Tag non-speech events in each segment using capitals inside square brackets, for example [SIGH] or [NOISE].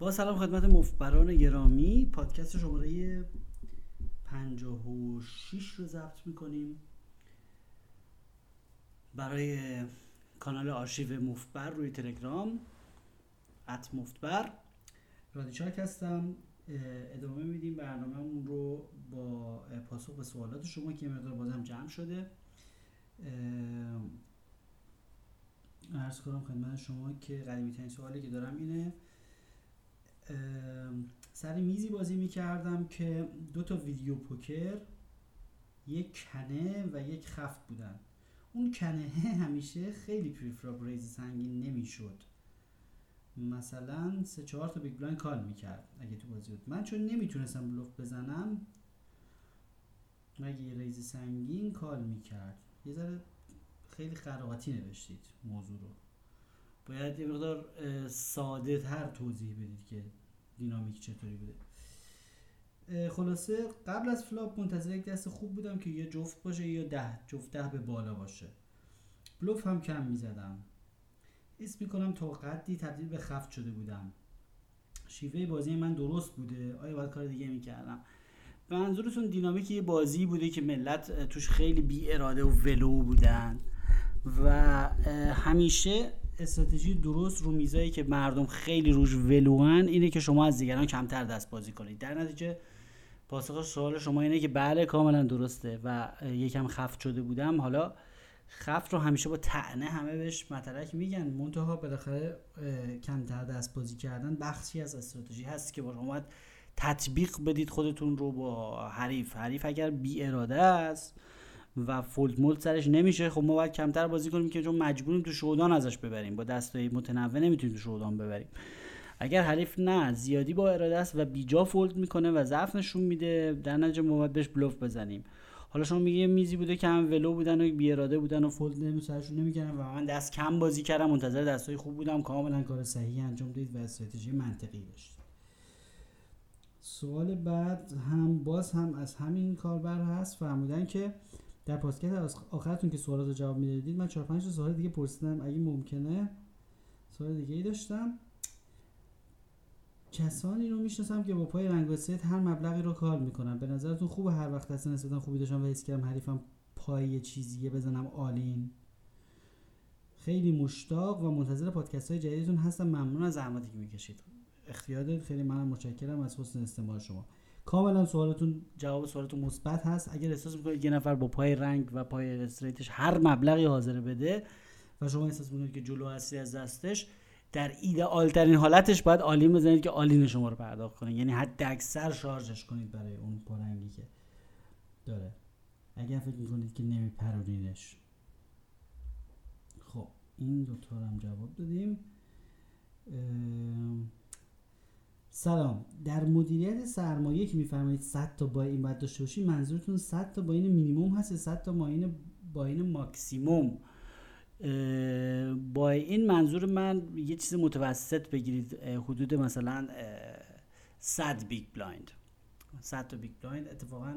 با سلام خدمت مفبران گرامی. پادکست شماره 56 رو ضبط می‌کنیم. برای کانال آرشیو مفبر روی تلگرام ات مفبر. رادیچاک هستم. ادامه میدیم. برنامهمون رو با پاسخ به سوالات شما که مقدار بازم جمع شده. ارز کنم خدمت شما که قدیمی ترین سوالی که دارم اینه سر میزی بازی می‌کردم که دو تا ویدیو پوکر یک کنه و یک خفت بودن. اون کنه [LAUGHS] همیشه خیلی پریفراب ریز سنگین نمی‌شد. مثلا سه چهار تا بیگ بلایند کال می‌کرد اگه تو بازی بود. من چون نمی‌تونستم بلوف بزنم مگه ریز سنگین کال می‌کرد. یه ذره خیلی قر و قاطی نوشتید موضوع رو. باید یه مقدار ساده تر توضیح بدید که دینامیک چطوری بوده. خلاصه قبل از flop منتظر یک دست خوب بودم که یه جفت باشه یا ده. جفت ده به بالا باشه. بلوف هم کم می‌زدم. اسم می‌کنم تا قدی تبدیل به خفت شده بودم. شیوه بازی من درست بوده. آیا باید کار دیگه می‌کردم؟ منظورتون دینامیک یه بازی بوده که ملت توش خیلی بی اراده و ولو بودن و همیشه استراتژی درست رو میزایی که مردم خیلی روش ولوان اینه که شما از دیگران کمتر دست بازی کنید. در نتیجه پاسخ سوال شما اینه که بله کاملا درسته و یکم خفت شده بودم. حالا خفت رو همیشه با تعنه همه بهش مطلق میگن. منتها بالاخره کمتر دست بازی کردن بخشی از استراتژی هست که با شما تطبیق بدید خودتون رو با حریف. حریف اگر بی اراده است و فولد مولد سرش نمیشه. خب ما باید کمتر بازی کنیم که چون مجبوریم تو شودان ازش ببریم. با دستای متنوع نمی‌تونیم تو شودان ببریم. اگر حریف نه زیادی با اراده است و بیجا فولد می‌کنه و ضعف نشون میده در نتیجه ما باید بهش بلوف بزنیم. حالا شما میگه میزی بوده که هم ولو بودن و بی اراده بودن و فولد نمی سرشون نمی‌کردن و من دست کم بازی کردم منتظر دستای خوب بودم. کاملا کار صحیح انجام دید و استراتژی منطقی داشت. سوال بعد هم باز هم از همین کاربر هست. فرمودن که در پادکست آخرتون که سوالات رو جواب می‌دادید من 4 5 سوال دیگه پرسیدم. اگه ممکنه سوال دیگه ای داشتم. کسانی رو می‌شناسم که با پای رنگ و straight هر مبلغی رو call می‌کنن. به نظرتون خوبه هر وقت دست نسبتا خوبی داشتم و حس کردم حریفم پای یه چیزیه بزنم all-in. خیلی مشتاق و منتظر پادکست های جدیدتون هستم. ممنون از زحماتی که می‌کشید. اختیار خیلی منم متشکرم از حسن استماع شما. کاملا سوالتون جواب سوالتون مثبت هست. اگر احساس می‌کنید یه نفر با پای رنگ و پای straight ش هر مبلغی حاضر بده و شما احساس می‌کنید که جلو هستی از دستش در ایدئال ترین حالتش باید all-in بزنید که all-in شما رو پرداخت کنه. یعنی حد اکثر شارژش کنید برای اون پارنگی که داره. اگر فکر می‌کنید که نمیپرونینش خب این دوتا هم جواب دادیم. سلام. در مدیریت سرمایه که میفرمایید 100 تا buy-in باید داشته باشی منظورتون 100 تا buy-in مینیمم هست 100 تا buy-in یا buy-in ماکسیموم؟ buy-in منظور من یه چیز متوسط بگیرید حدود مثلا 100 big blind. 100 تا big blind اتفاقا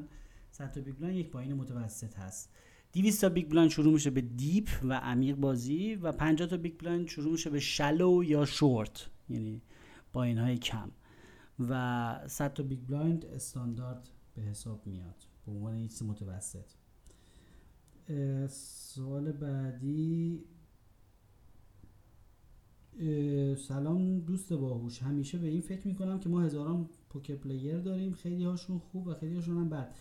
100 تا big blind یک پایین متوسط هست. 200 تا big blind شروع میشه به deep و عمیق بازی و 50 تا big blind شروع میشه به shallow یا شورت یعنی buy-in های کم. و 100 تا big blind استاندارد به حساب میاد. به عنوان یک متوسط. سوال بعدی. سلام دوست باهوش. همیشه به این فکر می‌کنم که ما هزاران poker player داریم. خیلی هاشون خوب و خیلی هاشون هم بد.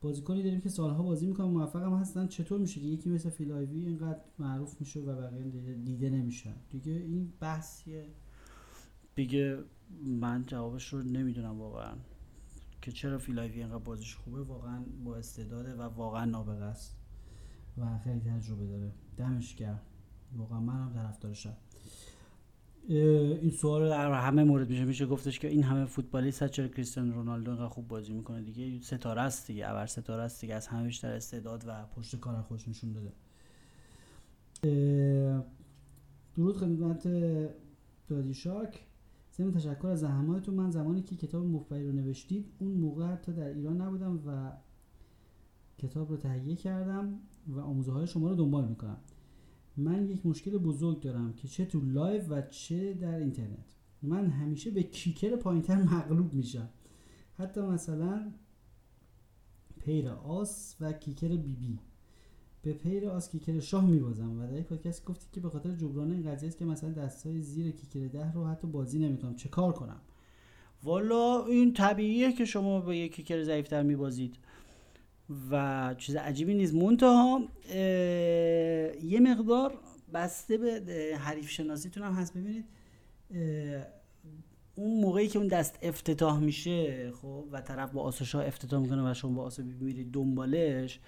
بازیکنی داریم که سالها بازی می‌کنن هم هستن. چطور میشه که یکی مثل فیل آیوی اینقدر معروف میشه و بقیه دیده نمیشن؟ دیگه این بحثیه. دیگه من جوابش رو نمی‌دونم واقعا. که چرا فیل آیوی اینقدر بازیش خوبه واقعا با استعداده و واقعا نابغه است و خیلی تجربه داره. دمش گرم. واقعا من هم طرفدارشم این سوال در همه مورد میشه میشه گفتش که این همه فوتبالیست چرا کریستیانو رونالدو اینقدر خوب بازی می‌کنه دیگه؟ ستاره است دیگه ابر ستاره است دیگه از همه بیشتر استعداد و پشتکار خودش نشون داده. درود خدمت رادی شارک. ضمن تشکر از زحماتتون. من زمانی که کتاب مفبری رو نوشتید اون موقع حتی در ایران نبودم و کتاب رو تهیه کردم و آموزه های شما رو دنبال می‌کنم. من یک مشکل بزرگ دارم که چه تو live و چه در اینترنت. من همیشه به kicker پایینتر مغلوب میشم. حتی مثلا pair آس و kicker بی بی به پیر آس کیکر شاه میبازم و در یک پادکست گفتی که به خاطر جبران این قضیه است که مثلا دستای زیر کیکر ده رو حتی بازی نمی‌کنم. چه کار کنم؟ والا این طبیعیه که شما با یک کیکر ضعیفتر میبازید. و چیز عجیبی نیست. منتها یه مقدار بسته به حریف شناسیتون هم هست. ببینید اون موقعی که اون دست افتتاح میشه خب و طرف با آسوشا افتتاح می‌کنه و شما با آسو میرید دنبالش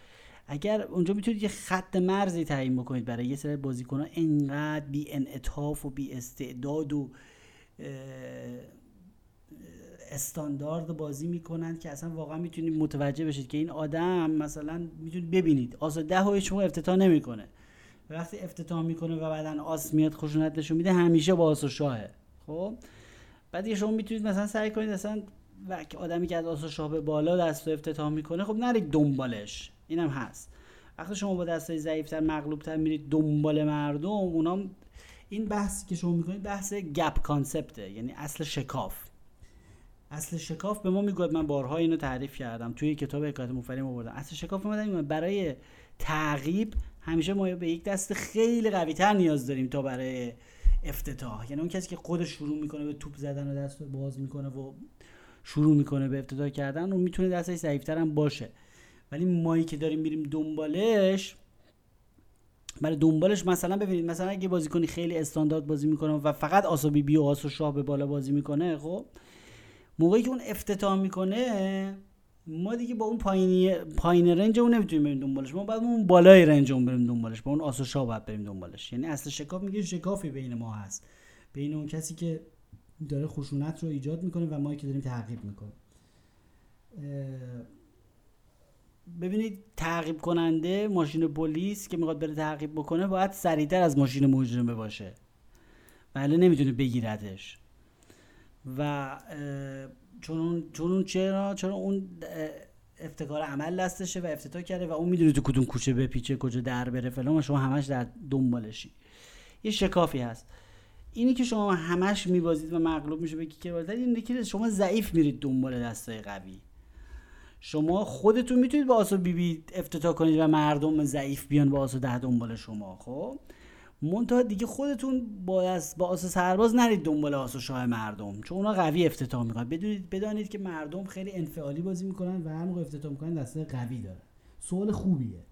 اگر اونجا می‌تونید یه خط مرزی تعیین بکنید برای یه سری بازیکنان انقدر بی انعطاف و بی استعداد و استاندارد بازی می‌کنند که اصلا واقعا می‌تونید متوجه بشید که این آدم مثلا می‌تونید ببینید. آسا ده و شما افتتاح نمی‌کنه. وقتی افتتاح می‌کنه و بعدا آس میاد خشونت نشون میده همیشه با آس و شاهه. خب؟ بعد شما می‌تونید مثلا سعی کنید اصلا آدمی که از آس و شاه به بالا دست افتتاح می‌کنه خب نرید دنبالش. اینم هست. وقتی شما با دستای ضعیفتر مغلوبتر میرید دنبال مردم اونام این بحثی که شما می‌کنید بحث گپ کانسپته یعنی اصل شکاف. اصل شکاف به ما می‌گوید من بارها اینو تعریف کردم توی کتاب حکایت مفریم آوردم. اصل شکاف ما برای تعقیب همیشه ما به یک دست خیلی قوی تر نیاز داریم تا برای افتتاح. یعنی اون کسی که خودش شروع می‌کنه به توپ زدن و دست باز می‌کنه و شروع می‌کنه به افتتاح کردن اون می‌تونه دستش ضعیفتر هم باشه. ولی مایی که داریم میریم دنبالش برای دنبالش مثلا ببینید مثلا اگه بازیکنی خیلی استاندارد بازی می‌کنه و فقط آسو بی و آسو شاه به بالا بازی می‌کنه خب موقعی که اون افتتاح می‌کنه ما دیگه با اون پایینی پایین رنج اون نمی‌تونیم بریم دنبالش. ما بعد اون بالای رنج اون بریم دنبالش. با اون آسو شاه باید بریم دنبالش. یعنی اصل شکاف میگه شکافی بین ما هست. بین اون کسی که داره خشونت رو ایجاد می‌کنه و ما که داریم تعقیب می‌کنیم. ببینید تعقیب کننده ماشین پلیس که می‌خواد بره تعقیب بکنه باید سریعتر از ماشین مجرمه باشه ولی نمی‌تونه بگیردش. و چون اون چون چرا چون اون افتکار عمل دستشه و افتتاح کرده و اون می‌دونه تو کدوم کوچه بپیچه کجا در بره فلان و شما همش در دنبالشی. یه شکافی هست. اینی که شما همش میبازید و مغلوب میشه به کیکر بازی اینه که شما ضعیف میرید دنبال دستای قوی. شما خودتون می‌تونید با آسو بی بی افتتاح کنید و مردم ضعیف بیان با آسو ده دنبال شما خب؟ منتها دیگه خودتون با با آس سرباز نرید دنبال آس شاه مردم چون اونا قوی افتتاح می‌کنن. بدونید بدانید که مردم خیلی انفعالی بازی می‌کنن و هر موقع افتتاح می‌کنن دسته قوی داره سوال خوبیه.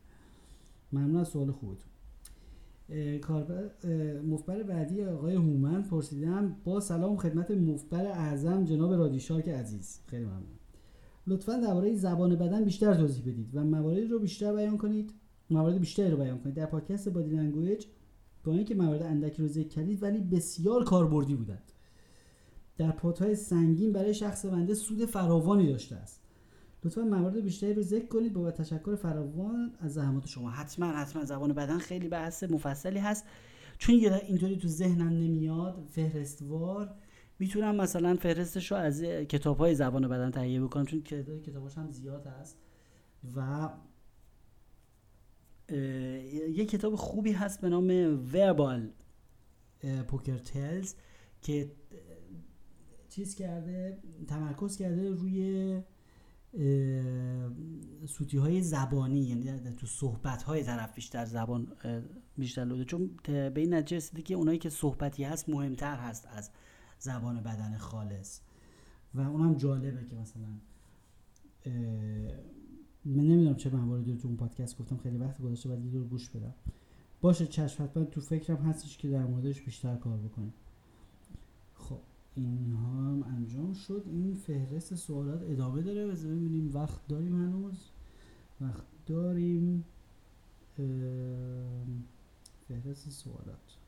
ممنون از سوال خوبتون. مفبر بعدی آقای هومن پرسیدن با سلام خدمت مفبر اعظم جناب رادی شارک عزیز. خیلی ممنون. لطفا درباره زبان بدن بیشتر توضیح بدید و مواردی رو بیشتر بیان کنید. موارد بیشتری رو بیان کنید. در پادکست body language با اینکه موارد اندکی رو ذکر کردید ولی بسیار کاربردی بودند. در pot های سنگین برای شخص بنده سود فراوانی داشته است. لطفا موارد بیشتری رو ذکر کنید. با تشکر فراوان از زحمات شما. حتما حتما. زبان بدن خیلی بحث مفصلی هست. چون اینطوری تو ذهنم نمیاد فهرستوار. می‌تونم مثلا فهرستش رو از کتاب های زبان بدن تهیه بکنم چون کتاباش هم زیاد هست. و یه کتاب خوبی هست به نام وربال پوکر تلز که چیز کرده تمرکز کرده روی سوتی های زبانی یعنی تو صحبت های طرف بیشتر زبان بیشتر لوده. چون به این نتیجه رسیده که اونایی که صحبتی هست مهمتر هست از زبان بدن خالص. و اونم جالبه که مثلا من نمی‌دونم چه مواردی رو تو اون پادکست گفتم خیلی وقت گذاشته بعد یه گوش بدم. باشه چشم حتما تو فکرم هستش که در موردش بیشتر کار بکنیم. خب اینها هم انجام شد. این فهرست سوالات ادامه داره. بذار ببینیم. وقت داریم هنوز؟ وقت داریم. فهرست سوالات.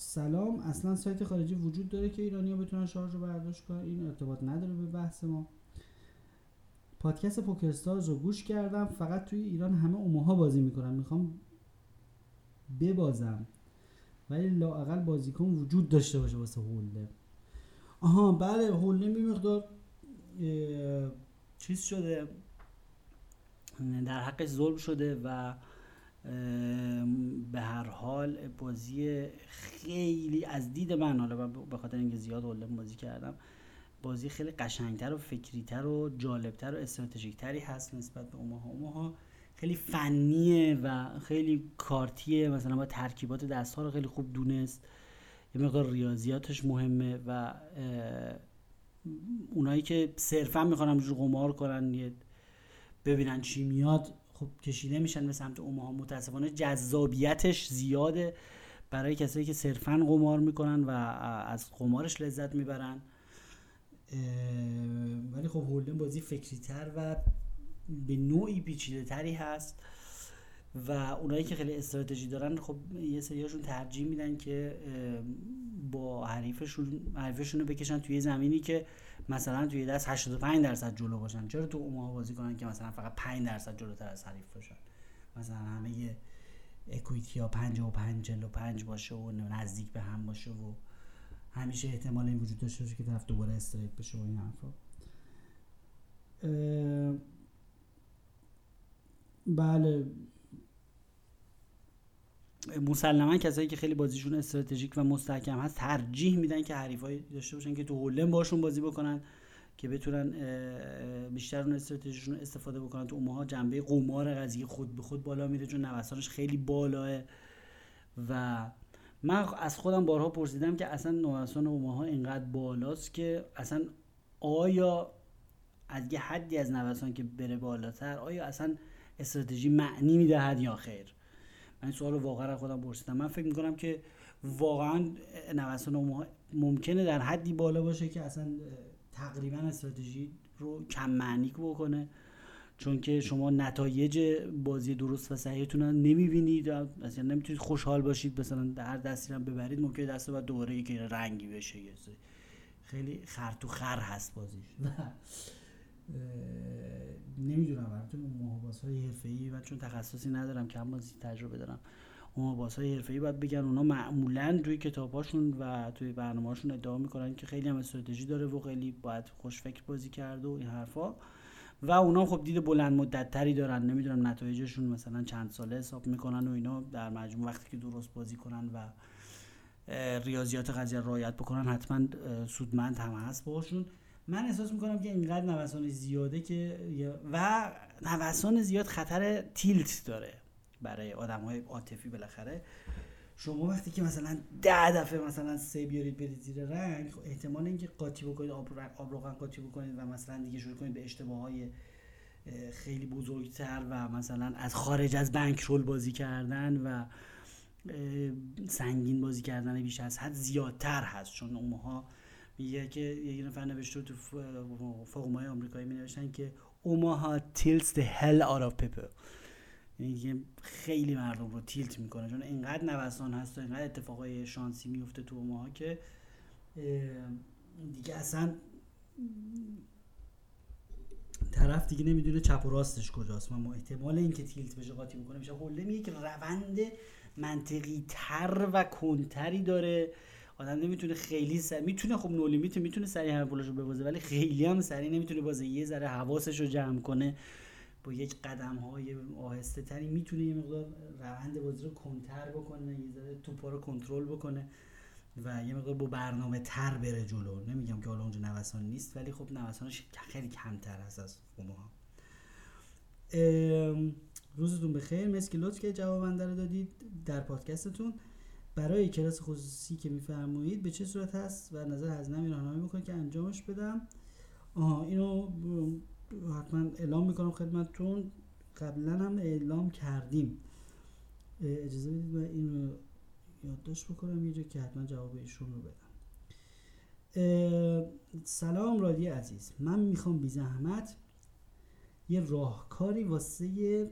سلام. اصلا سایت خارجی وجود داره که ایرانی ها بتونن شارژ رو برداشت کنن. این ارتباط نداره به بحث ما. پادکست پوکرستارز رو گوش کردم. فقط توی ایران همه اوماها بازی می‌کنن. می‌خوام ببازم. ولی لاقل بازیکن وجود داشته باشه واسه هولده. آها بله هولده می مقدار چیز شده. در حقش ظلم شده و به هر حال بازی خیلی از دید من حالا به خاطر اینکه زیاد هولم بازی کردم بازی خیلی قشنگتر و فکریتر و جالبتر و استراتژیکتری هست نسبت به اوماها. اوماها خیلی فنیه و خیلی کارتیه. مثلا با ترکیبات دست ها رو خیلی خوب دونست. یه مقدار ریاضیاتش مهمه و اونایی که صرفا می‌خوان رو قمار کنن ببینن چی میاد. خب کشیده میشن به سمت اوماها. متاسفانه جذابیتش زیاده برای کسایی که صرفا قمار می‌کنن و از قمارش لذت می‌برن. ولی خب هولدن بازی فکری تر و به نوعی پیچیده تری هست و اونایی که خیلی استراتژی دارن خب یه سریاشون ترجیح میدن که با حریفشون حریفشون رو بکشن توی زمینی که مثلا توی دست 85 درصد جلو باشن. چرا تو اونها بازی کنن که مثلا فقط 5 درصد جلوتر از حریف باشن؟ مثلا همه اکویتی ها 55 45 باشه و نزدیک به هم باشه و همیشه احتمال این وجود داشته باشه که طرف دوباره استریت بشه و این حرفا. بله. مسلما کسایی که خیلی بازیشون استراتژیک و مستحکم هست ترجیح میدن که حریفای داشته باشن که تو هولم باشون بازی بکنن که بتونن بیشتر اون استراتژیشون استفاده بکنن. تو اونها جنبه قمار قضیه خود به خود بالا میره چون نوسانش خیلی بالاه. و من از خودم بارها پرسیدم که اصلا نوسان اوماها اینقدر بالاست که اصلا آیا از یه حدی از نوسان که بره بالاتر آیا اصلا استراتژی معنی می‌دهد یا خیر؟ من این سوال رو واقعا خودم پرسیدم. من فکر می‌کنم که واقعا نوسان ممکنه در حدی بالا باشه که اصلا تقریبا استراتژی رو کم معنی بکنه. چون که شما نتایج بازی درست و صحیحتون رو نمی‌بینید اصلا نمی‌تونید خوشحال باشید. مثلا در دستی هم ببرید ممکنه دست بعد دوباره یکی رنگی بشه. خیلی خر تو خر هست بازیش. [LAUGHS] نمی‌دونم البته محاباس های حرفه‌ای و چون تخصصی ندارم کم بازی تجربه دارم. محاباس های حرفه‌ای باید بگن اونا معمولا توی کتاباشون و توی برنامه‌هاشون ادعا می‌کنن که خیلی هم استراتژی داره و خیلی باید خوشفکر بازی کرد و این حرفا. و اونا خب دید بلند مدت تری دارن نمی‌دونم نتایجشون مثلا چند ساله حساب می‌کنن و اینا. در مجموع وقتی که درست بازی کنن و ریاضیات قضیه رعایت بکنن حتما سودمند هم هست باشون من احساس می‌کنم که اینقدر نوسان زیاده که و نوسان زیاد خطر تیلت داره برای آدم های عاطفی بالاخره. شما وقتی که مثلا ده دفعه مثلا سه بیارید برید زیر رنگ خب احتمال اینکه قاطی بکنید آب, آب روغن قاطی بکنید و مثلا دیگه شروع کنید به اشتباه های خیلی بزرگتر و مثلا از خارج از بنک رول بازی کردن و سنگین بازی کردن بیش از حد زیادتر هست. چون اونها میگه که یه نفر نوشته تو فوقمای آمریکایی می نوشتن که اوماها تیلز the hell out of people. یعنی خیلی مردم رو تیلت می‌کنه. چون اینقدر نوسان هست و اینقدر اتفاقای شانسی میفته تو اوماها که دیگه اصلا طرف دیگه نمی‌دونه چپ و راستش کجاست. من احتمال اینکه تیلت بشه قاطی می‌کنه میشه هولده میگه که روند منطقی تر و کنتری داره. آدم نمی‌تونه خیلی سر... می‌تونه خب نو لیمیت می‌تونه سریع همه پولاشو ببازه ولی خیلی هم سریع نمی‌تونه بازه. یه ذره حواسش رو جمع کنه با یک قدم های آهسته تری می‌تونه یه مقدار روند بازی رو کنتر بکنه یه ذره توپا رو کنترل بکنه و یه مقدار با برنامه تر بره جلو. نمیگم که حالا اونجا نوسان نیست ولی خب نوسانش خیلی کمتر هست از ما روزتون بخیر. مرسی که لطف که جواب رو دادید در پادکستتون. برای کلاس خصوصی که میفرمایید به چه صورت هست و نظر از نمی راهنمایی می‌کنه که انجامش بدم؟ آها اینو حتما اعلام می‌کنم خدمتتون. قبلا هم اعلام کردیم. اجازه بدید و اینو یادداشت بکنم یه جا که حتما جواب ایشون رو بدم. سلام رادی عزیز. من می‌خوام بی زحمت یه راهکاری واسه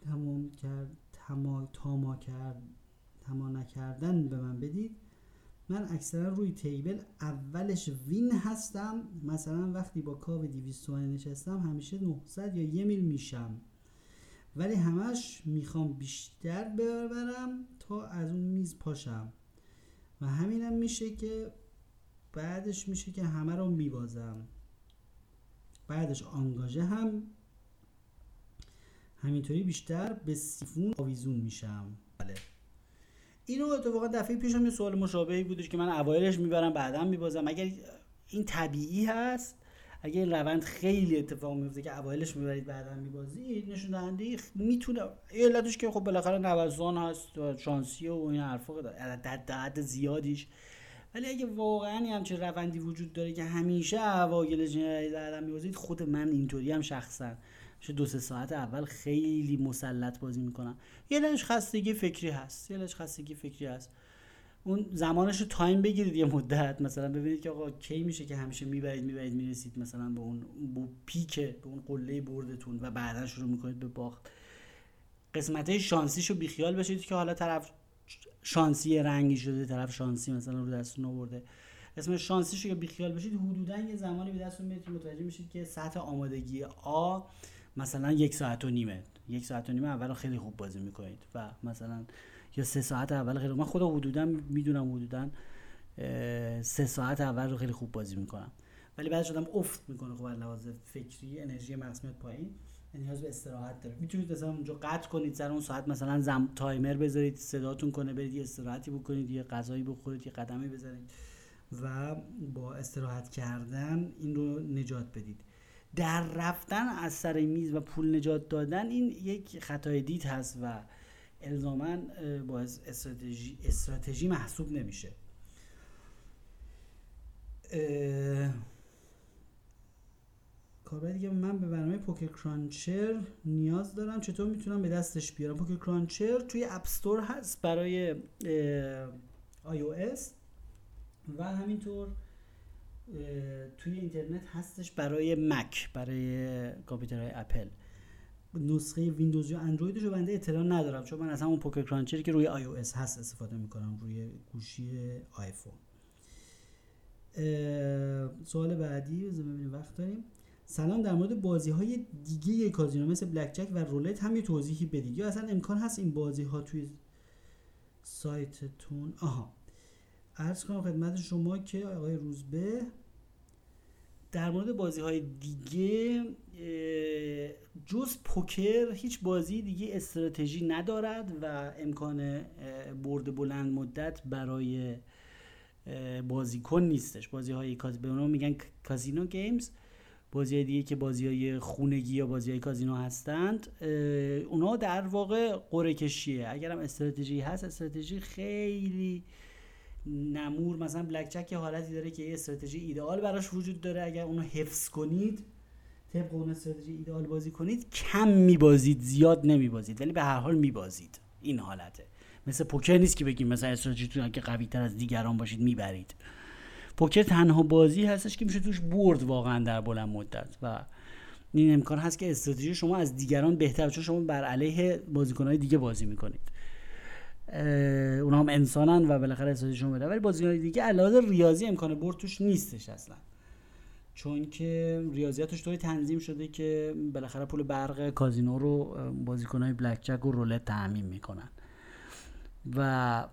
تمام کرد تما تاما کرد تما نکردن به من بدید. من اکثرا روی تیبل اولش وین هستم. مثلا وقتی با کاو 200 تومانی نشستم همیشه 900 یا یه میل میشم. ولی همش می‌خوام بیشتر ببرم تا از اون میز پاشم. و همینم میشه که بعدش میشه که همه رو میبازم. بعدش آنگاژه هم همینطوری بیشتر به سیفون آویزون میشم. بله. اینو اتفاقا دفعه پیشم یه سوال مشابهی بودش که من اوایلش می‌برم بعدا میبازم. اگر این طبیعی هست اگه این روند خیلی اتفاق میفته که اوایلش می‌برید بعدا میبازید نشون دهنده می‌تونه علتش که خب بالاخره نوسان هست شانسی و این حرفا در حد زیادیش. ولی اگه واقعا همچین روندی وجود داره که همیشه اوایل بعدا میبازید خود من اینطوری هم شخصا چه دو سه ساعت اول خیلی مسلط بازی می‌کنم یه لش خستگی فکری هست یه لش خستگی فکری هست. اون زمانش رو تایم بگیرید یه مدت مثلا ببینید که آقا کی میشه که همیشه می‌برید می‌برید می‌رسید مثلا به اون به پیک به اون قله بردتون و بعدا شروع می‌کنید به باخت. قسمت شانسیشو بیخیال بشید که حالا طرف شانسی رنگی شده طرف شانسی مثلا رو دستتون آورده. اسم شانسیشو که بیخیال بشید حدودا یه زمانی به دستتون میاد متوجه میشید که سطح آمادگی آ مثلا یک ساعت و نیمه. یک ساعت و نیمه اول خیلی خوب بازی می‌کنید. و مثلا یا سه ساعت اول خیلی من خدا حدودا می‌دونم حدودا سه ساعت اول رو خیلی خوب بازی می‌کنم. ولی بعد شدم افت می‌کنه. خب لحاظ فکری انرژی مغز میاد پایین نیاز به استراحت داره. می‌تونید مثلا اونجا قطع کنید سر اون ساعت مثلا زم تایمر بذارید صداتون کنه برید یه استراحتی بکنید یه غذایی بخورید یه قدمی بزنید و با استراحت کردن این رو نجات بدید. در رفتن از سر میز و پول نجات دادن این یک خطای دید هست و الزاما باعث استراتژی استراتژی محسوب نمیشه. کاربر دیگه من به برنامه Poker Cruncher نیاز دارم. چطور می‌تونم به دستش بیارم؟ Poker Cruncher توی App Store هست برای iOS و همینطور توی اینترنت هستش برای مک برای کامپیوترهای اپل. نسخه ویندوز یا اندرویدش رو بنده اطلاع ندارم چون من از همون PokerCruncher ی که روی iOS هست استفاده می‌کنم روی گوشی آیفون. سوال بعدی ببینیم وقت داریم. سلام در مورد بازی های دیگه کازینو مثل blackjack و رولت هم یه توضیحی بدید. یا اصلا امکان هست این بازی ها توی سایتتون آها. عرض کنم خدمت شما که آقای روزبه در مورد بازی های دیگه جز پوکر هیچ بازی دیگه استراتژی ندارد و امکان برد بلند مدت برای بازیکن نیستش. بازی های به اونها میگن کازینو گیمز. بازی های دیگه که بازی های خونگی یا بازی های کازینو هستند اونا در واقع قره کشیه. اگرم استراتژی هست استراتژی خیلی نمور مثلا بلک جک یه حالتی داره که یه استراتژی ایدئال براش وجود داره. اگر اونو حفظ کنید طبق اون استراتژی ایدئال بازی کنید کم میبازید زیاد نمیبازید. ولی به هر حال میبازید. این حالته. مثل پوکر نیست که بگیم مثلا استراتژیتون که قوی تر از دیگران باشید می‌برید. پوکر تنها بازی هستش که میشه توش برد واقعا در بلند مدت و این امکان هست که استراتژی شما از دیگران بهتر چون شما بر علیه بازیکنهای دیگه بازی می‌کنید. انسانن و بالاخره استراتژیشون بده ولی بازیکن دیگه علاوه ریاضی امکان برد توش نیستش اصلا. چون که ریاضیاتش طوری تنظیم شده که بالاخره پول برق کازینو رو بازیکنهای بلک جک و رولت تعمین می‌کنن. و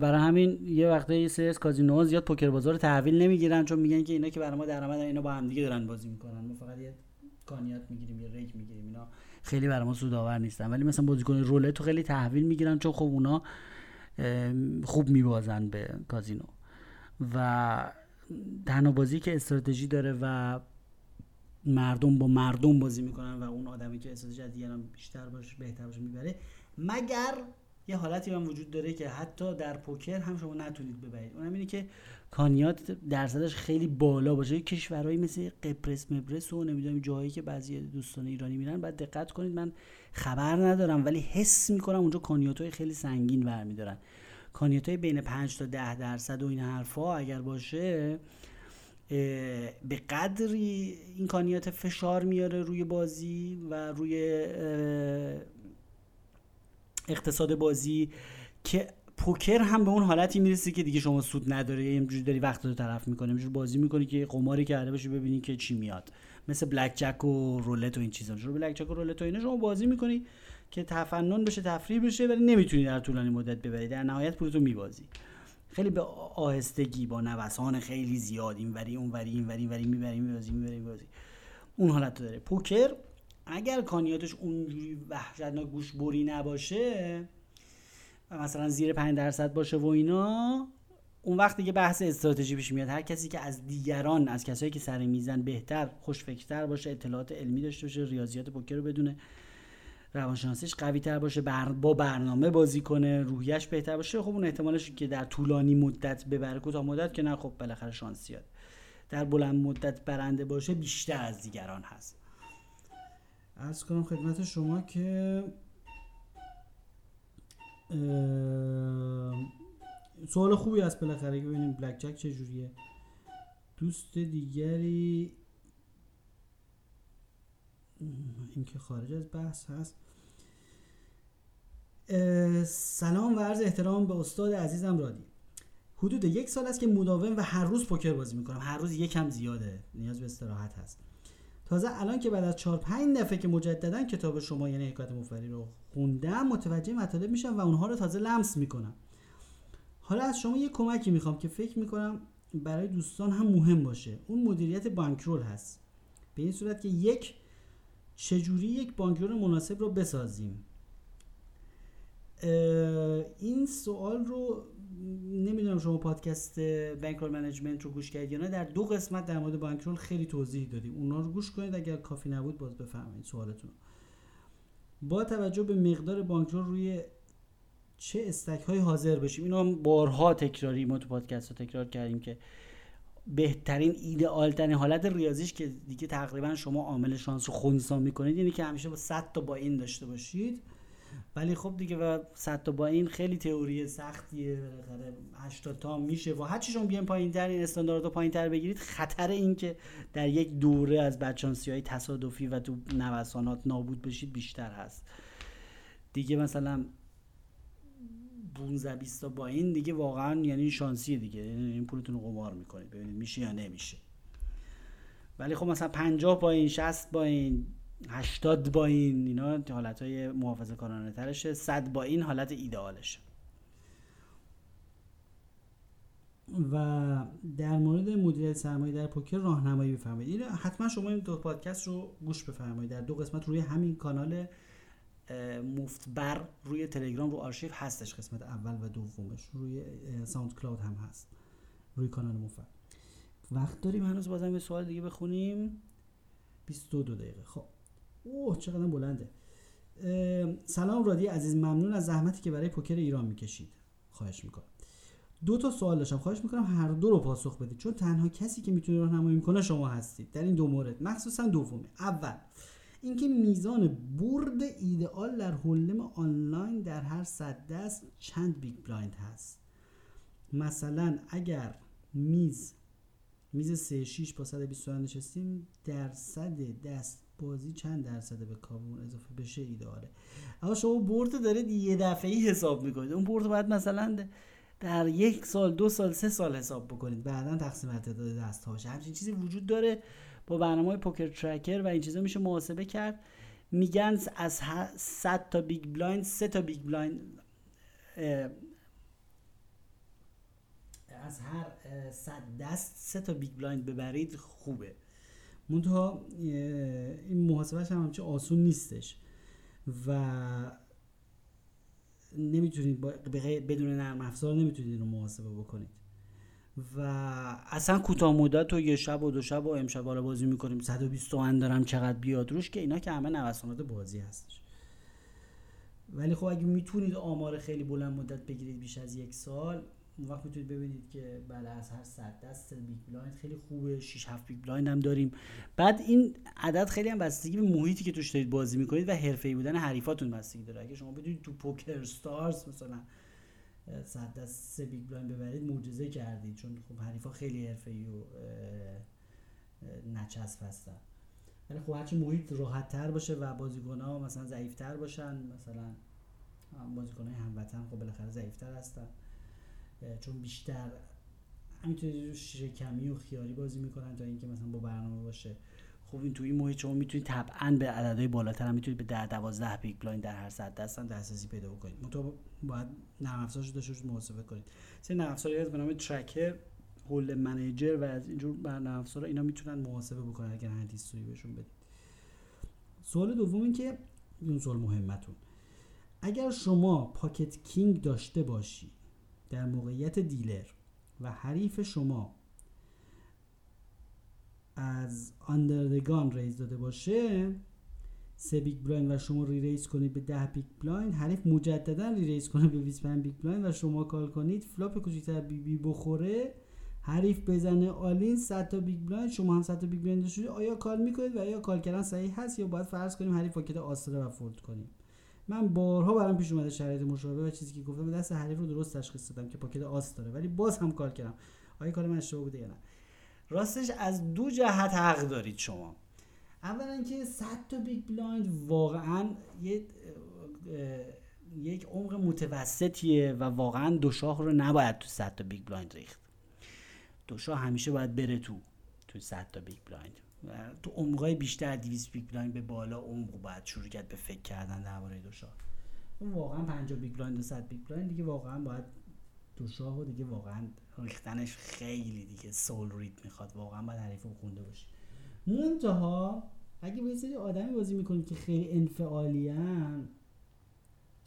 برای همین یه وقته یه سری از کازینوها زیاد پوکر بازار تحویل نمی‌گیرن چون میگن که اینا که برای ما درآمد اینا با هم دیگه دارن بازی می‌کنن. ما فقط یه کانیات می‌گیریم یه ریک می‌گیریم اینا خیلی برای ما سودآور نیستن. ولی مثلا بازیکن رولت تو خیلی تحویل می‌گیرن چون خب اونا خوب میبازن به کازینو. و تنها بازی که استراتژی داره و مردم با مردم بازی می‌کنن و اون آدمی که استراتژی از دیگران بیشتر باشه بهتر باشه می‌بره مگر یه حالتی هم وجود داره که حتی در پوکر هم شما نتونید ببرید. اونم اینه که کانیات درصدش خیلی بالا باشه. کشورهایی مثل قبرس مبرس و نمی‌دونم جایی که بعضی دوستان ایرانی میرن. بعد دقت کنید من خبر ندارم ولی حس می‌کنم اونجا کانیات های خیلی سنگین برمیدارن. کانیات های بین 5 تا 10 درصد و این حرفا اگر باشه به قدری این کانیات فشار میاره روی بازی و روی اقتصاد بازی که پوکر هم به اون حالتی می‌رسه که دیگه شما سود نداره یه اینجوری داری وقت رو طرف می‌کنه اینجوری بازی می‌کنی که قماری کرده باشی ببینی که چی میاد. مثل بلک جک و رولت و این چیزا. شروع بلک جک و رولت و اینا شما بازی می‌کنی که تفنن بشه تفریح بشه ولی نمی‌تونی در طولانی مدت ببری. در نهایت پولتو میبازی. خیلی به آهستگی با نوسان خیلی زیاد این وری اون وری این وری وری می‌بری میبازی می‌بری میبازی. اون حالت داره. پوکر اگر کانیاتش اونجوری وحشتناک گوش بری نباشه مثلا زیر 5 درصد باشه و اینا اون وقت دیگه بحث استراتژی پیش میاد. هر کسی که از دیگران از کسایی که سر میزن بهتر خوشفکرتر باشه اطلاعات علمی داشته باشه ریاضیات پوکر رو بدونه روانشناسیش قوی تر باشه بر با برنامه بازی کنه روحیش بهتر باشه خب اون احتمالش که در طولانی مدت ببره. کوتاه مدت که نه خب بالاخره شانسیات در بلند مدت برنده باشه بیشتر از دیگران هست. ارز کنم خدمت شما که سوال خوبی هست بالاخره که ببینیم بلک جک چجوریه دوست دیگری این که خارج از بحث هست. سلام و عرض احترام به استاد عزیزم رادی. حدود یک سال است که مداوم و هر روز پوکر بازی می‌کنم. هر روز یکم زیاده. نیاز به استراحت هست. تازه الان که بعد از 4 5 دفعه که مجددا کتاب شما یعنی حکایت مفری رو خوندم متوجه مطالب میشم و اونها رو تازه لمس می‌کنم. حالا از شما یه کمکی می‌خوام که فکر می‌کنم برای دوستان هم مهم باشه. اون مدیریت بانکرول هست. به این صورت که یک چجوری یک bankroll مناسب رو بسازیم؟ این سوال رو نمی‌دونم شما پادکست bankroll management رو گوش کردید یا نه در دو قسمت در مورد bankroll خیلی توضیح دادیم. اونا رو گوش کنید اگر کافی نبود باز بفرمایید سوالتون با توجه به مقدار bankroll روی چه stack های حاضر بشیم اینو بارها تکراری ما تو پادکست ها تکرار کردیم که بهترین ایدئال ترین حالت ریاضیش که دیگه تقریبا شما عامل شانس رو خونسا می‌کنید اینه که همیشه با 100 تا با این داشته باشید. ولی خب دیگه و 100 تا با این خیلی تئوری سختیه بالاخره 80 تا میشه. و هر چی شما بیان پایینتر این استانداردها پایینتر بگیرید خطر این که در یک دوره از بدشانسی های تصادفی و تو نوسانات نابود بشید بیشتر هست. دیگه مثلا 15 20 تا با این دیگه واقعا یعنی شانسی دیگه. این پولتون رو قمار می‌کنید ببینید میشه یا نمیشه. ولی خب مثلا 50 با این 60 با این 80 با این اینا حالت های محافظه کارانه ترشه 100 با این حالت ایدئالشه و در مورد مدیریت سرمایه در پوکر راهنمایی بفرمایید. این حتما شما این دو پادکست رو گوش بفرمایید. در دو قسمت روی همین کانال مفتبر روی تلگرام رو آرشیو هستش. قسمت اول و دومش روی ساوند کلاود هم هست. روی کانال مفت وقت داریم هنوز بازم یه سوال دیگه بخونیم. 22 دقیقه. خب. اوه چقدر بلنده. سلام رادی عزیز ممنون از زحمتی که برای پوکر ایران می‌کشید. خواهش می‌کنم. دو تا سوال داشتم. خواهش می‌کنم هر دو رو پاسخ بدید چون تنها کسی که می‌تونه راهنمایی می‌کنه شما هستید. در این دو مورد. مخصوصا دومی اول اینکه میزان برد ایدئال در hold'em آنلاین در هر صد دست چند big blind هست؟ مثلا اگر میز میز 3 6 با 120 نشستیم در صد دست بازی چند درصد به کاومون اضافه بشه ایدئاله اما شما برد دارید یه دفعه ای حساب می‌کنید. اون برد باید مثلا در یک سال دو سال سه سال حساب بکنید. بعدا تقسیم تعداد دست ها باشه همچین چیزی وجود داره با برنامه PokerTracker و این چیزا میشه محاسبه کرد. میگن از 100 تا big blind 3 تا big blind از هر 100 دست 3 تا big blind ببرید خوبه. منتها این محاسبهش هم همچه آسون نیستش. و نمی‌تونید بدون نرم افزار نمی‌تونید این رو محاسبه بکنید. و اصلا کوتاه مدت و یه شب و دو شب و امشب رو بازی می‌کنیم 120 تومن دارم چقدر بیاد روش که اینا که همه نوسانات بازی هستش. ولی خب اگه می‌تونید آمار خیلی بلند مدت بگیرید بیش از یک سال اون وقت می‌تونید ببینید که بعد از هر صد دست big blind خیلی خوبه 6 7 big blind هم داریم. بعد این عدد خیلی هم بستگی به محیطی که توش دارید بازی می‌کنید و حرفه‌ای بودن حریفاتون بستگی داره. اگه شما بدونید تو PokerStars مثلا صد دست سه big blind ببرید معجزه کردید. چون خب حریفا خیلی حرفه‌ای و نچسب هستن. ولی خب هرچی محیط راحت تر باشه و بازیکن ها مثلا ضعیف تر باشن مثلا بازیکن های هموطن خب بالاخره ضعیف تر هستن. چون بیشتر همینطوری شکمی و خیاری بازی می‌کنن تا اینکه مثلا با برنامه باشه. خب این تو این محیط شما می‌تونید طبعا به عددهای بالاتر هم می‌تونید به 10 12 big blind در هر صد دست هم دسترسی پیدا بکنید. متو باید نرم افزارش داشته محاسبه کنید. سری نرم افزاری هست به نام Tracker Hold'em Manager و از اینجور برنامه افزارا اینا می‌تونن محاسبه بکنن اگر hand history بهشون بدید. سوال دوم این که اون سوال مهمتون. اگر شما pocket king داشته باشی در موقعیت dealer و حریف شما از under the gun raise داده باشه سه big blind و شما reraise کنید به ده big blind. حریف مجددا reraise کنه به 25 big blind و شما call کنید. flop کوچیکتر بی بی بخوره. حریف بزنه all in 100 تا big blind. شما هم 100 تا big blind آیا call می‌کنید و آیا call کردن صحیح هست یا باید فرض کنیم حریف pocket آس داره و fold کنیم؟ من بارها برام پیش اومده شرایط مشابه و چیزی که گفتم دست حریف رو درست تشخیص دادم که pocket آس داره. ولی باز هم call کردم. آیا کار من اشتباه بوده یا نه؟ راستش از دو جهت حق دارید شما. اولا که 100 تا big blind واقعا یه یک عمق متوسطیه و واقعا دو شاه رو نباید تو 100 تا big blind ریخت. دو شاه همیشه باید بره تو تو 100 تا big blind. تو عمقای بیشتر 200 big blind به بالا عمق باید شروع کرد به فکر کردن درباره دو شاه. واقعا 50 big blind و 100 big blind دیگه واقعا باید دو شاه و دیگه واقعا ریختنش خیلی دیگه سول رید می‌خواد. واقعا باید حریف رو خونده باشی منتها اگه به سری آدمی بازی می‌کنید که خیلی انفعالی هن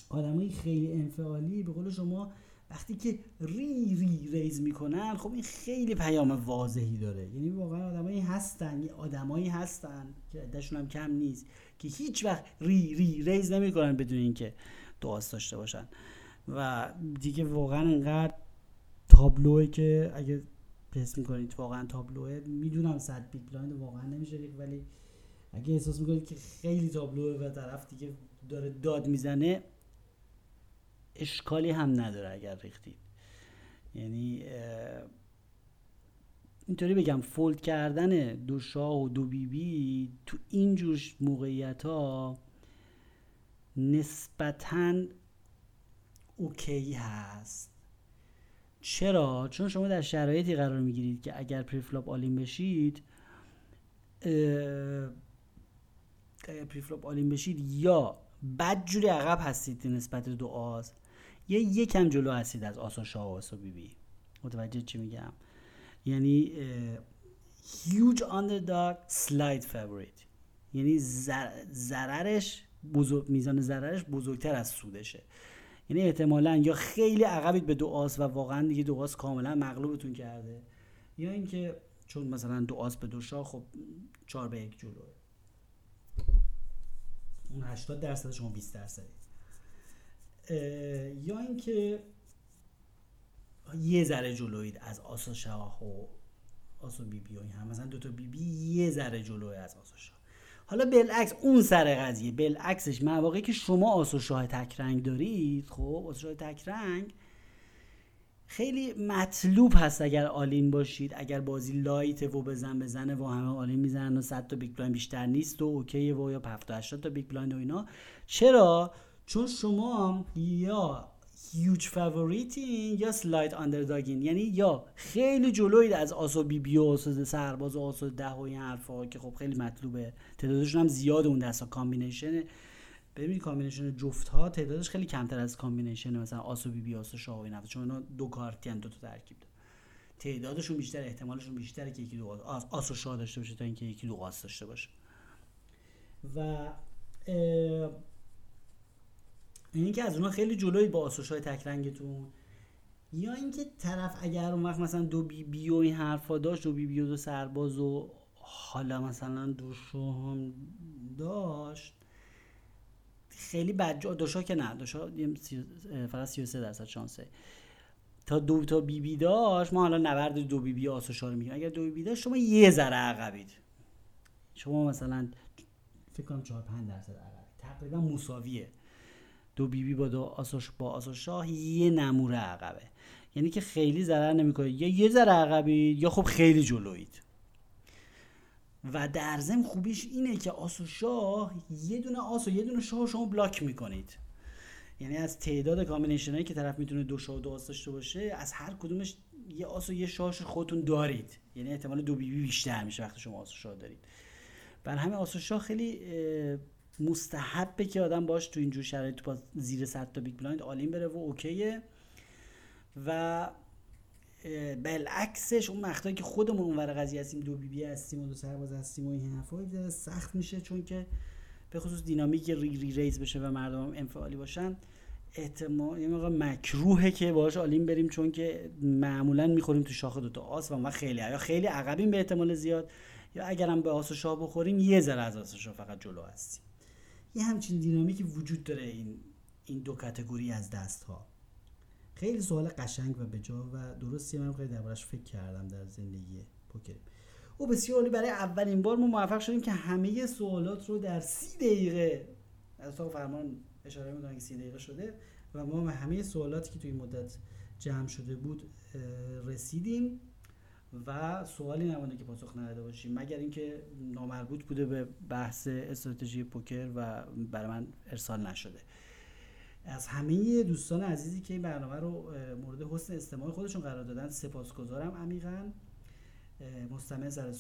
آدمای خیلی انفعالی به قول شما وقتی که ری ری ریز می‌کنن خب این خیلی پیام واضحی داره. یعنی واقعا آدمایی هستن آدمایی هستن که عدهشون هم کم نیست که هیچ وقت ری ری ریز نمی‌کنن بدون اینکه دو آس داشته باشن. و دیگه واقعا انقدر تابلوه که اگه حس می‌کنید واقعا تابلوه می‌دونم صد big blind واقعا نمیشه ولی اگه احساس می‌کنید که خیلی تابلوه و طرف دیگه داره داد می‌زنه اشکالی هم نداره اگر ریختید یعنی اینطوری بگم fold کردن دو شاه و دو بی بی تو اینجور موقعیت ها نسبتا OK هست چرا؟ چون شما در شرایطی قرار می‌گیرید که اگر preflop all in بشید اگر preflop all in بشید یا بدجوری عقب هستید نسبت دو آس یا یکم جلو هستید از آسا شاه و آسا بی بی متوجه چی میگم؟ یعنی huge underdog slight favorite. یعنی ضررش بزرگ میزان ضررش بزرگتر از سودشه. یعنی احتمالا یا خیلی عقبید به دو آس و واقعا دیگه دو آس کاملا مغلوبتون کرده یا اینکه چون مثلا دو آس به دو شاه خب چهار به یک جلوه. اون 80 درصد شما 20 درصدی. یا اینکه یه ذره جلوید از آسا شاه و آسا بی بی و این هم مثلا دو تا بی بی یه ذره جلوی از آسا شاه. حالا بالعکس اون سر قضیه بالعکسش مواقعی که شما آسو شاه تک رنگ دارید خب آسو شاه تک رنگ خیلی مطلوب هست اگر all in باشید اگر بازی light و بزن بزنه و همه all in می‌زنن و 100 تا big blind بیشتر نیست و OK یه و یا 70 80 تا big blind و اینا. چرا؟ چون شما یا huge favorite ین یا slight underdog ین یعنی یا خیلی جلوید از آسو بی بی و آسو سرباز و آسو ده و این حرفا که خب خیلی مطلوبه. تعدادشون هم زیاد اون دستا combination ببینید combination جفت ها تعدادش خیلی کمتر از combination مثلا آسو بی بی آسو شاه و این چون اینا دو کارتی هم دو تا ترکیب داره تعدادشون بیشتر احتمالشون بیشتره که یکی دو آس, آسو شاه داشته باشه تا اینکه یکی دو آس داشته باشه. و اینی که از اونها خیلی جلوی با آسوش های تک رنگتون. یا اینکه طرف اگر اون وقت مثلا دو بی بی و این حرفا داشت دو بی بی و دو سرباز و حالا مثلا دو هم داشت خیلی بد دوشا که نه دوشا فقط 33 درصد شانسه. تا دو تا بی بی داشت ما حالا نبرد دو بی بی آسوشا رو میگیم اگر دو بی بی داشت شما یه ذره عقبید. شما مثلا فکر کنم 4 5 درصد عقبید تقریبا مساویه. دو بی بی با دو آسوش با آسوش شاه یه نموره عقبه. یعنی که خیلی ضرر نمی‌کنه. یا یه ذره عقبی یا خب خیلی جلوید و در ضمن خوبیش اینه که آس و شاه یه دونه آس و یه دونه شاه شما block می‌کنید. یعنی از تعداد combination هایی که طرف می‌تونه دو شاه و دو آس داشته باشه از هر کدومش یه آس و یه شاهش خودتون دارید. یعنی احتمال دو بی بی بیشتر میشه وقتی شما آس و شاه دارید. برای همین آس و شاه خیلی مستحبه که آدم باش تو اینجور شرایط با زیر 100 تا big blind all-in بره و OK ه. و بالعکسش اون مقطعی که خودمون اونور قضیه هستیم دو بی بی هستیم و دو سرباز هستیم و این حرفا سخت میشه چون که به خصوص دینامیک ری ری ریز بشه و مردم انفعالی باشن. احتمال یه موقع مکروهه که باهاش آلیم بریم چون که معمولا می‌خوریم تو شاخ دوتا آس و ما خیلی یا خیلی عقبیم به احتمال زیاد یا اگرم به آس و شاه بخوریم یه ذره از آس و شاه فقط جلو هستیم. یه همچین دینامیکی وجود داره این این دو کاتگوری از دست ها خیلی سوال قشنگ و بجا و درستی من خیلی دربارش فکر کردم در زندگی پوکر. او بسیار برای اولین بار ما موفق شدیم که همه سوالات رو در سی دقیقه از اتاق فرمان اشاره می‌کنن که سی دقیقه شده و ما همه سوالاتی که توی مدت جمع شده بود رسیدیم. و سوالی نمونده که پاسخ نداده باشیم. مگر اینکه نامربوط بوده به بحث استراتژی پوکر و برای من ارسال نشده. از همه دوستان عزیزی که این برنامه رو مورد حسن استماع خودشون قرار دادن سپاسگزارم عمیقا. مستمع زر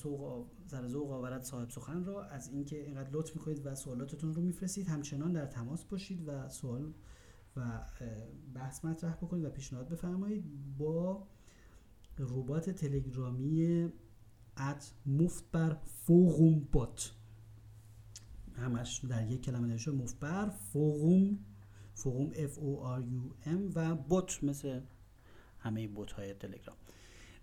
ذوق آورد صاحب سخن را از اینکه اینقدر لطف می‌کنید و سوالاتتون رو میفرستید همچنان در تماس باشید و سوال و بحث مطرح بکنید و پیشنهاد بفرمایید با ربات تلگرامی ات مفت بر فوقوم بات همش در یک کلمه نوشته مفت بر فوقوم فوقوم F O R U M و بوت مثل همه بوت های تلگرام.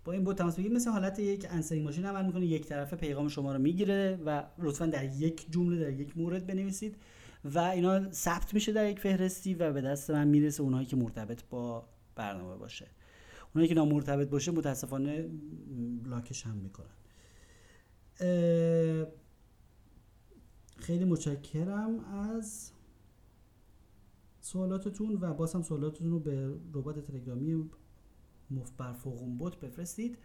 با این بوت تماس بگیرید مثل حالت یک انسری ماشین عمل می‌کنه یک طرفه پیغام شما رو می‌گیره و لطفا در یک جمله در یک مورد بنویسید و اینا ثبت میشه در یک فهرستی و به دست من می‌رسه اونایی که مرتبط با برنامه باشه. اونایی که نامرتبط باشه متاسفانه بلاکش هم می‌کنن. خیلی متشکرم از سوالاتتون و باز هم سوالاتتون رو به ربات تلگرامی مفبر فوقون بوت بفرستید.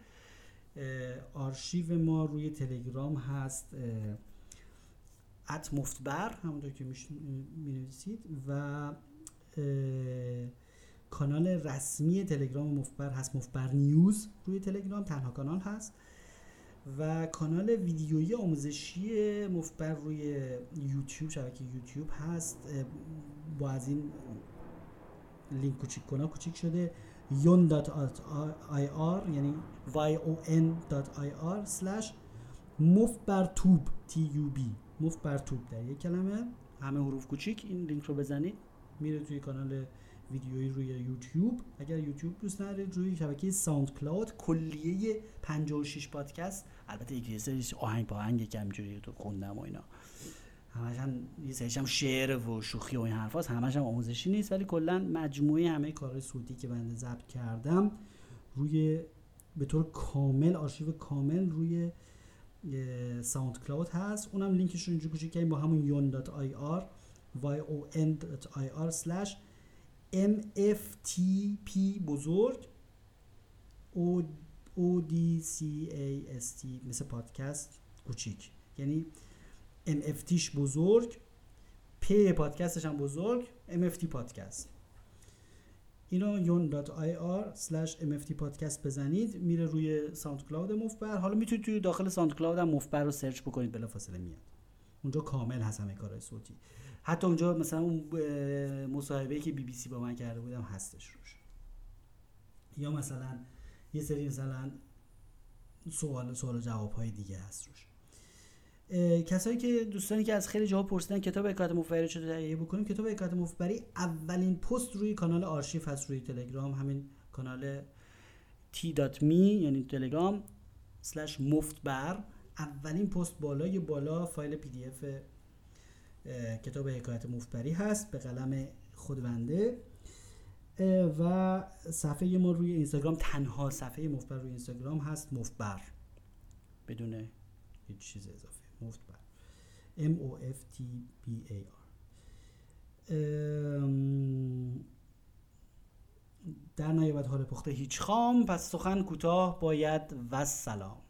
آرشیو ما روی تلگرام هست ات مفتبر همونطور که می نویسید و کانال رسمی تلگرام مفبر هست مفبر نیوز روی تلگرام تنها کانال هست. و کانال ویدیویی آموزشی مفبر روی یوتیوب شبکه یوتیوب هست. با از این لینک کوچیک کنا کوچیک شده yon.ir یعنی yon.ir slash مفبرتوب b مفبرتوب در یک کلمه. همه حروف کوچیک این لینک رو بزنید. میره توی کانال ویدیویی روی یوتیوب. اگر یوتیوب دوست ندارید روی شبکه SoundCloud کلیه 56 پادکست. البته یکی سری آهنگ با آهنگ که همینجوری تو خوندم و اینا. همش هم یه سریش هم شعر و شوخی و این حرفاست همش هم آموزشی نیست ولی کلا مجموعه همه کارهای صوتی که بنده ضبط کردم روی به طور کامل آرشیو کامل روی SoundCloud هست. اونم لینکش رو اینجا کوچیک با همون yon.ir yon.ir mftp بزرگ. P, o d c a s t مثل پادکست کوچیک. یعنی MFTش بزرگ پی پادکستش هم بزرگ MFT پادکست. اینو yon.ir slash mft پادکست بزنید. میره روی SoundCloud مفت‌بر. حالا می‌تونید توی داخل SoundCloud هم مفت‌بر رو سرچ بکنید بلافاصله میاد. اونجا کامل هست همه کارهای صوتی. حتی اونجا مثلا اون مصاحبه که بی بی سی با من کرده بودم هستش روش. یا مثلا یه سری مثلا سوال سوال جواب های دیگه هست روش. کسایی که دوستانی که از خیلی جواب پرسیدن کتاب حکایت مفبری چطور تهیه بکنیم کتاب حکایت مفبری اولین پست روی کانال آرشیو هست روی تلگرام. همین کانال t.me یعنی تلگرام سلش مفتبر. اولین پست بالای بالا فایل پی دی اف کتاب حکایت مفبری هست به قلم خودونده. و صفحه ما روی اینستاگرام تنها صفحه مفبر روی اینستاگرام هست مفبر. بدون هیچ چیز اضافه. مفت بر M O F T B A R. در نیابت حال پخته هیچ خام پس سخن کوتاه باید و سلام.